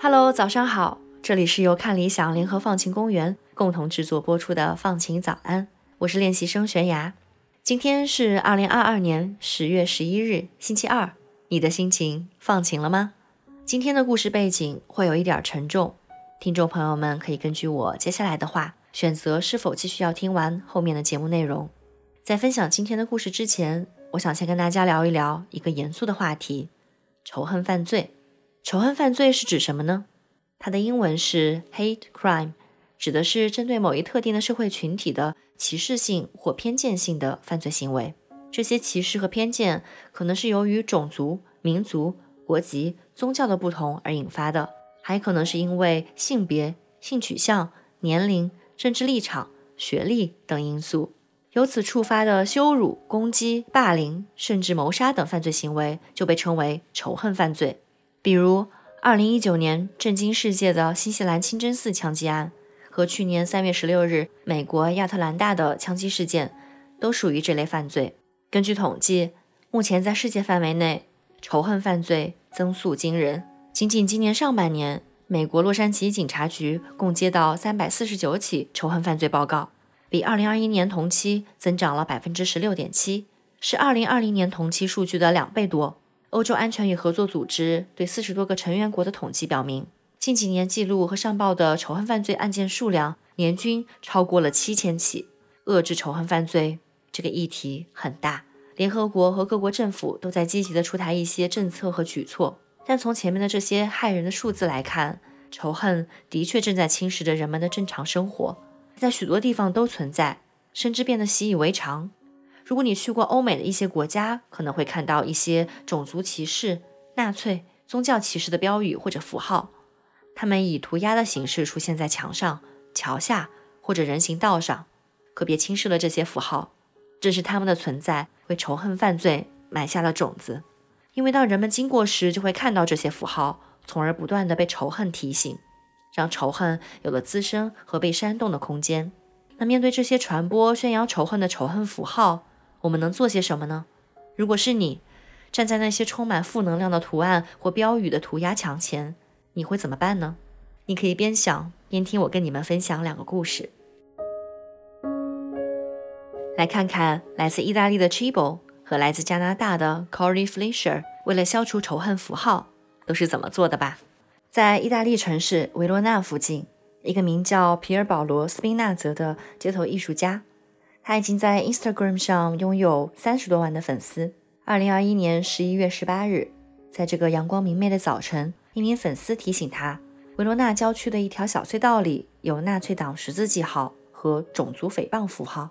Hello，早上好，这里是由看理想联合放晴公园共同制作播出的放晴早安，我是练习生悬崖。今天是二零二二年十月十一日，星期二。你的心情放晴了吗？今天的故事背景会有一点沉重，听众朋友们可以根据我接下来的话，选择是否继续要听完后面的节目内容。在分享今天的故事之前，我想先跟大家聊一聊一个严肃的话题：仇恨犯罪。仇恨犯罪是指什么呢？它的英文是 hate crime。指的是针对某一特定的社会群体的歧视性或偏见性的犯罪行为。这些歧视和偏见可能是由于种族、民族、国籍、宗教的不同而引发的，还可能是因为性别、性取向、年龄、政治立场、学历等因素。由此触发的羞辱、攻击、霸凌，甚至谋杀等犯罪行为就被称为仇恨犯罪。比如，2019年震惊世界的新西兰清真寺枪击案。和去年三月十六日美国亚特兰大的枪击事件，都属于这类犯罪。根据统计，目前在世界范围内，仇恨犯罪增速惊人。仅仅今年上半年，美国洛杉矶警察局共接到三百四十九起仇恨犯罪报告，比二零二一年同期增长了百分之十六点七，是二零二零年同期数据的两倍多。欧洲安全与合作组织对四十多个成员国的统计表明。近几年记录和上报的仇恨犯罪案件数量年均超过了七千起。遏制仇恨犯罪这个议题很大，联合国和各国政府都在积极的出台一些政策和举措。但从前面的这些害人的数字来看，仇恨的确正在侵蚀着人们的正常生活，在许多地方都存在，甚至变得习以为常。如果你去过欧美的一些国家，可能会看到一些种族歧视、纳粹、宗教歧视的标语或者符号。他们以涂鸦的形式出现在墙上、桥下或者人行道上，可别轻视了这些符号。正是他们的存在为仇恨犯罪埋下了种子，因为当人们经过时，就会看到这些符号，从而不断的被仇恨提醒，让仇恨有了滋生和被煽动的空间。那面对这些传播、宣扬仇恨的仇恨符号，我们能做些什么呢？如果是你，站在那些充满负能量的图案或标语的涂鸦墙前。你会怎么办呢？你可以边想边听我跟你们分享两个故事。来看看来自意大利的 Chibo 和来自加拿大的 Corey Fleischer 为了消除仇恨符号都是怎么做的吧。在意大利城市维罗纳附近，一个名叫皮尔保罗斯宾纳泽的街头艺术家，他已经在 Instagram 上拥有三十多万的粉丝。二零二一年十一月十八日，在这个阳光明媚的早晨。一名粉丝提醒他，维罗纳郊区的一条小隧道里有纳粹党十字记号和种族诽谤符号。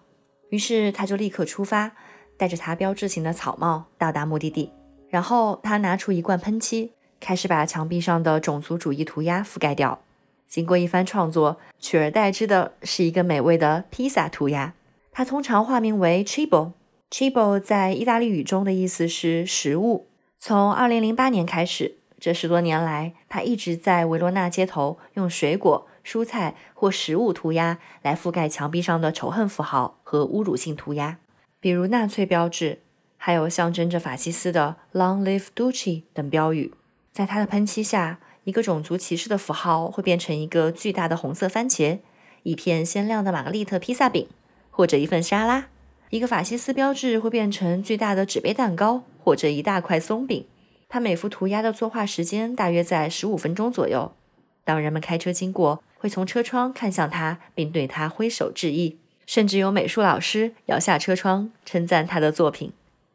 于是他就立刻出发，带着他标志性的草帽到达目的地。然后他拿出一罐喷漆，开始把墙壁上的种族主义涂鸦覆盖掉。经过一番创作，取而代之的是一个美味的披萨涂鸦。他通常化名为 Chibo，Chibo 在意大利语中的意思是食物。从2008年开始。这十多年来，他一直在维罗纳街头用水果、蔬菜或食物涂鸦来覆盖墙壁上的仇恨符号和侮辱性涂鸦，比如纳粹标志，还有象征着法西斯的 “Long Live Duce” 等标语。在他的喷漆下，一个种族歧视的符号会变成一个巨大的红色番茄，一片鲜亮的玛格丽特披萨饼，或者一份沙拉；一个法西斯标志会变成巨大的纸杯蛋糕，或者一大块松饼。他每幅涂鸦的作画时间大约在十五分钟左右。当人们开车经过，会从车窗看向他，并对他挥手致意。甚至有美术老师摇下车窗，称赞他的作品。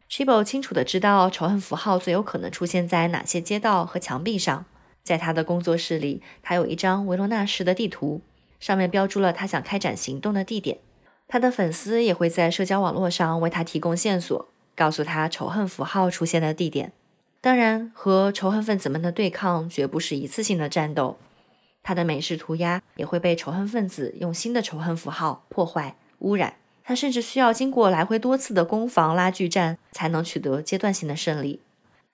s h i b o 清楚地知道仇恨符号最有可能出现在哪些街道和墙壁上。在他的工作室里，他有一张维罗纳市的地图，上面标注了他想开展行动的地点。他的粉丝也会在社交网络上为他提供线索，告诉他仇恨符号出现的地点。当然，和仇恨分子们的对抗绝不是一次性的战斗。他的美式涂鸦也会被仇恨分子用新的仇恨符号破坏、污染。他甚至需要经过来回多次的攻防拉锯战，才能取得阶段性的胜利。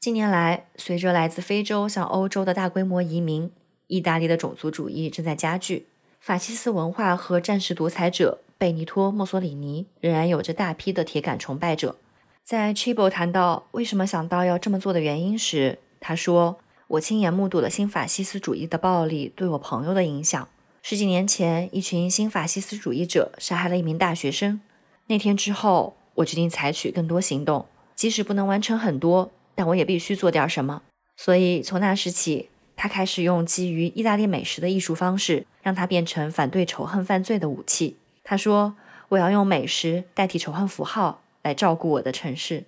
近年来，随着来自非洲向欧洲的大规模移民，意大利的种族主义正在加剧。法西斯文化和战时独裁者贝尼托·墨索里尼仍然有着大批的铁杆崇拜者。在 Chibo 谈到为什么想到要这么做的原因时，他说：“我亲眼目睹了新法西斯主义的暴力对我朋友的影响。十几年前，一群新法西斯主义者杀害了一名大学生。那天之后，我决定采取更多行动，即使不能完成很多。”但我也必须做点什么，所以从那时起，他开始用基于意大利美食的艺术方式，让它变成反对仇恨犯罪的武器。他说：“我要用美食代替仇恨符号来照顾我的城市。”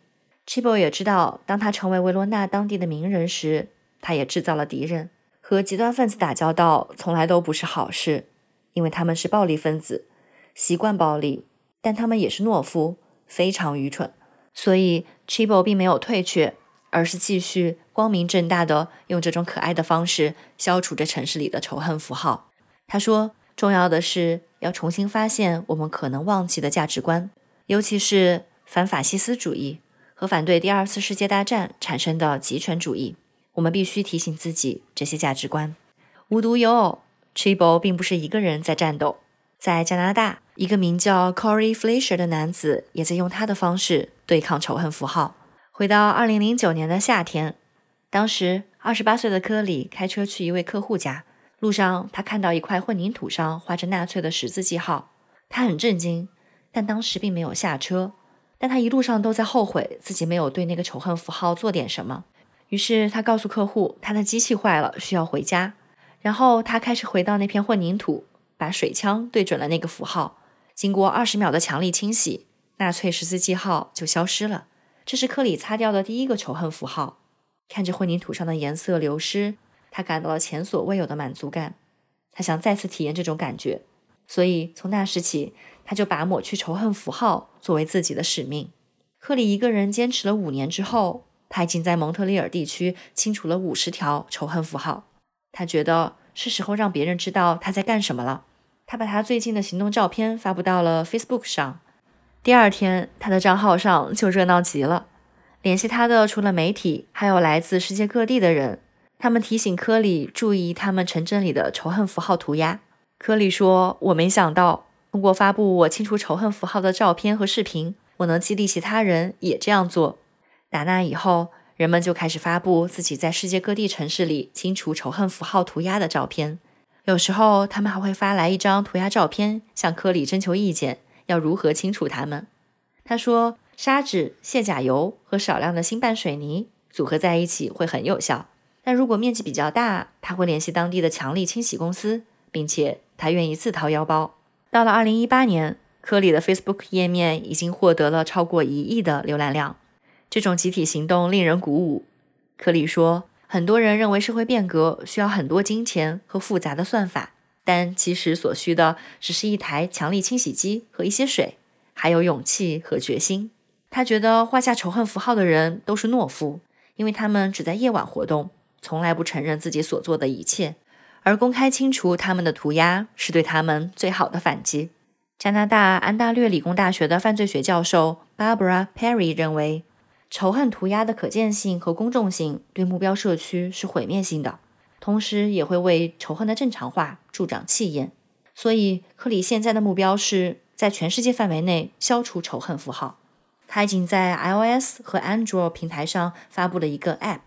Chibo 也知道，当他成为维罗纳当地的名人时，他也制造了敌人。和极端分子打交道从来都不是好事，因为他们是暴力分子，习惯暴力，但他们也是懦夫，非常愚蠢。所以 Chibo 并没有退却。而是继续光明正大的用这种可爱的方式消除这城市里的仇恨符号。他说：“重要的是要重新发现我们可能忘记的价值观，尤其是反法西斯主义和反对第二次世界大战产生的极权主义。我们必须提醒自己这些价值观。”无独有偶，Tribo 并不是一个人在战斗。在加拿大，一个名叫 Corey Fleischer 的男子也在用他的方式对抗仇恨符号。回到二零零九年的夏天，当时二十八岁的科里开车去一位客户家，路上他看到一块混凝土上画着纳粹的十字记号，他很震惊，但当时并没有下车。但他一路上都在后悔自己没有对那个仇恨符号做点什么。于是他告诉客户，他的机器坏了，需要回家。然后他开始回到那片混凝土，把水枪对准了那个符号。经过二十秒的强力清洗，纳粹十字记号就消失了。这是克里擦掉的第一个仇恨符号。看着混凝土上的颜色流失，他感到了前所未有的满足感。他想再次体验这种感觉，所以从那时起，他就把抹去仇恨符号作为自己的使命。克里一个人坚持了五年之后，他已经在蒙特利尔地区清除了五十条仇恨符号。他觉得是时候让别人知道他在干什么了。他把他最近的行动照片发布到了 Facebook 上。第二天，他的账号上就热闹极了。联系他的除了媒体，还有来自世界各地的人。他们提醒科里注意他们城镇里的仇恨符号涂鸦。科里说：“我没想到，通过发布我清除仇恨符号的照片和视频，我能激励其他人也这样做。”打那以后，人们就开始发布自己在世界各地城市里清除仇恨符号涂鸦的照片。有时候，他们还会发来一张涂鸦照片，向科里征求意见。要如何清除它们？他说：“砂纸、卸甲油和少量的新拌水泥组合在一起会很有效。但如果面积比较大，他会联系当地的强力清洗公司，并且他愿意自掏腰包。”到了2018年，科里的 Facebook 页面已经获得了超过一亿的浏览量。这种集体行动令人鼓舞。科里说：“很多人认为社会变革需要很多金钱和复杂的算法。”但其实所需的只是一台强力清洗机和一些水，还有勇气和决心。他觉得画下仇恨符号的人都是懦夫，因为他们只在夜晚活动，从来不承认自己所做的一切。而公开清除他们的涂鸦是对他们最好的反击。加拿大安大略理工大学的犯罪学教授 Barbara Perry 认为，仇恨涂鸦的可见性和公众性对目标社区是毁灭性的。同时也会为仇恨的正常化助长气焰，所以克里现在的目标是在全世界范围内消除仇恨符号。他已经在 iOS 和 Android 平台上发布了一个 App，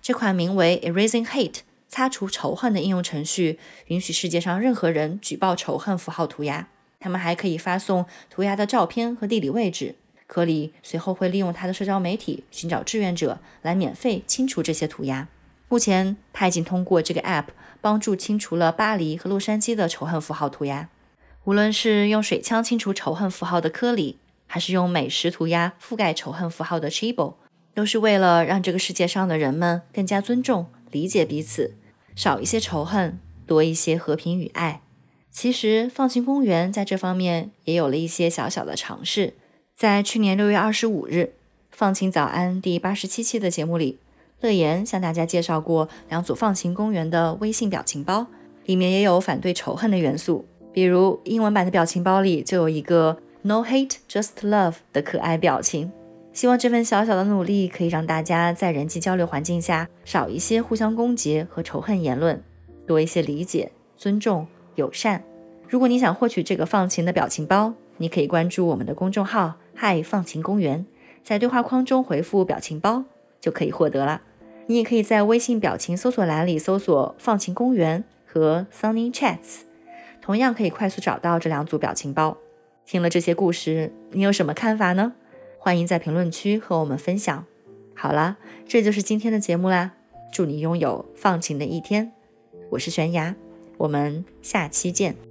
这款名为 Erasing Hate（ 擦除仇恨）的应用程序，允许世界上任何人举报仇恨符号涂鸦。他们还可以发送涂鸦的照片和地理位置。科里随后会利用他的社交媒体寻找志愿者来免费清除这些涂鸦。目前，他已经通过这个 App 帮助清除了巴黎和洛杉矶的仇恨符号涂鸦。无论是用水枪清除仇恨符号的科里，还是用美食涂鸦覆盖仇恨符号的 Chibo，都是为了让这个世界上的人们更加尊重、理解彼此，少一些仇恨，多一些和平与爱。其实，放晴公园在这方面也有了一些小小的尝试。在去年六月二十五日，《放晴早安》第八十七期的节目里。乐言向大家介绍过两组放晴公园的微信表情包，里面也有反对仇恨的元素，比如英文版的表情包里就有一个 “No hate, just love” 的可爱表情。希望这份小小的努力可以让大家在人际交流环境下少一些互相攻击和仇恨言论，多一些理解、尊重、友善。如果你想获取这个放晴的表情包，你可以关注我们的公众号“嗨放晴公园”，在对话框中回复“表情包”就可以获得了。你也可以在微信表情搜索栏里搜索“放晴公园”和 “Sunny Chats”，同样可以快速找到这两组表情包。听了这些故事，你有什么看法呢？欢迎在评论区和我们分享。好了，这就是今天的节目啦。祝你拥有放晴的一天。我是悬崖，我们下期见。